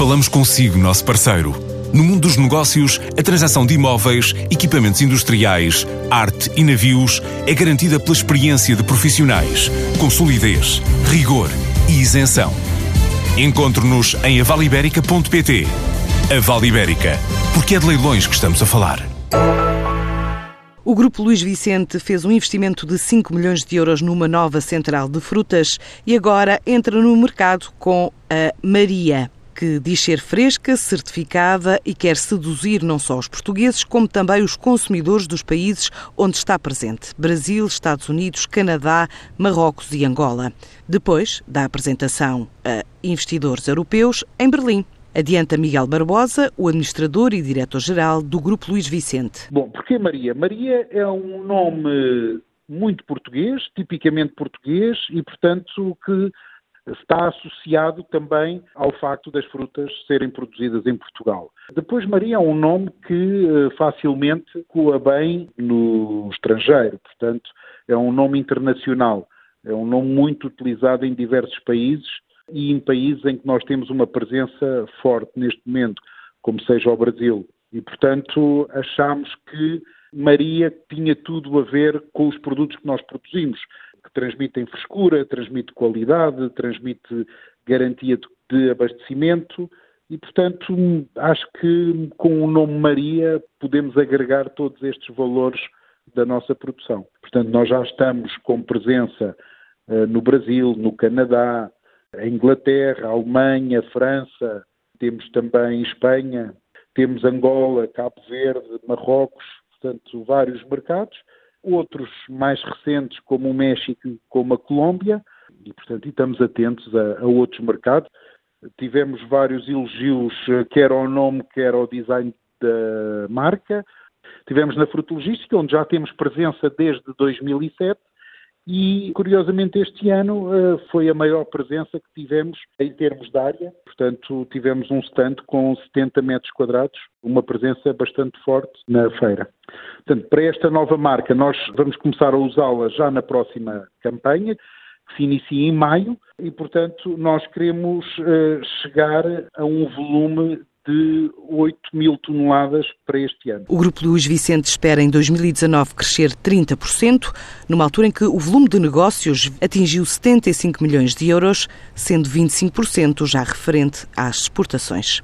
Falamos consigo, nosso parceiro. No mundo dos negócios, a transação de imóveis, equipamentos industriais, arte e navios é garantida pela experiência de profissionais, com solidez, rigor e isenção. Encontre-nos em avaliberica.pt. A Vale Ibérica, porque é de leilões que estamos a falar. O Grupo Luís Vicente fez um investimento de 5 milhões de euros numa nova central de frutas e agora entra no mercado com a Maria que diz ser fresca, certificada e quer seduzir não só os portugueses, como também os consumidores dos países onde está presente: Brasil, Estados Unidos, Canadá, Marrocos e Angola. Depois da apresentação a investidores europeus em Berlim. Adianta Miguel Barbosa, o administrador e diretor-geral do Grupo Luís Vicente. Bom, porque Maria? Maria é um nome muito português, tipicamente português, e portanto que está associado também ao facto das frutas serem produzidas em Portugal. Depois, Maria é um nome que eh, facilmente coa bem no estrangeiro, portanto, é um nome internacional, é um nome muito utilizado em diversos países e em países em que nós temos uma presença forte neste momento, como seja o Brasil. E, portanto, achamos que Maria tinha tudo a ver com os produtos que nós produzimos transmitem frescura, transmite qualidade, transmite garantia de abastecimento e, portanto, acho que com o nome Maria podemos agregar todos estes valores da nossa produção. Portanto, nós já estamos com presença uh, no Brasil, no Canadá, Inglaterra, Alemanha, França, temos também Espanha, temos Angola, Cabo Verde, Marrocos, portanto, vários mercados outros mais recentes, como o México, como a Colômbia, e, portanto, estamos atentos a, a outros mercados. Tivemos vários elogios, quer ao nome, quer ao design da marca. Tivemos na Frutologística, onde já temos presença desde 2007, e, curiosamente, este ano uh, foi a maior presença que tivemos em termos de área. Portanto, tivemos um stand com 70 metros quadrados, uma presença bastante forte na feira. Portanto, para esta nova marca, nós vamos começar a usá-la já na próxima campanha, que se inicia em maio, e, portanto, nós queremos uh, chegar a um volume de 8 mil toneladas para este ano. O Grupo Luís Vicente espera em 2019 crescer 30%, numa altura em que o volume de negócios atingiu 75 milhões de euros, sendo 25% já referente às exportações.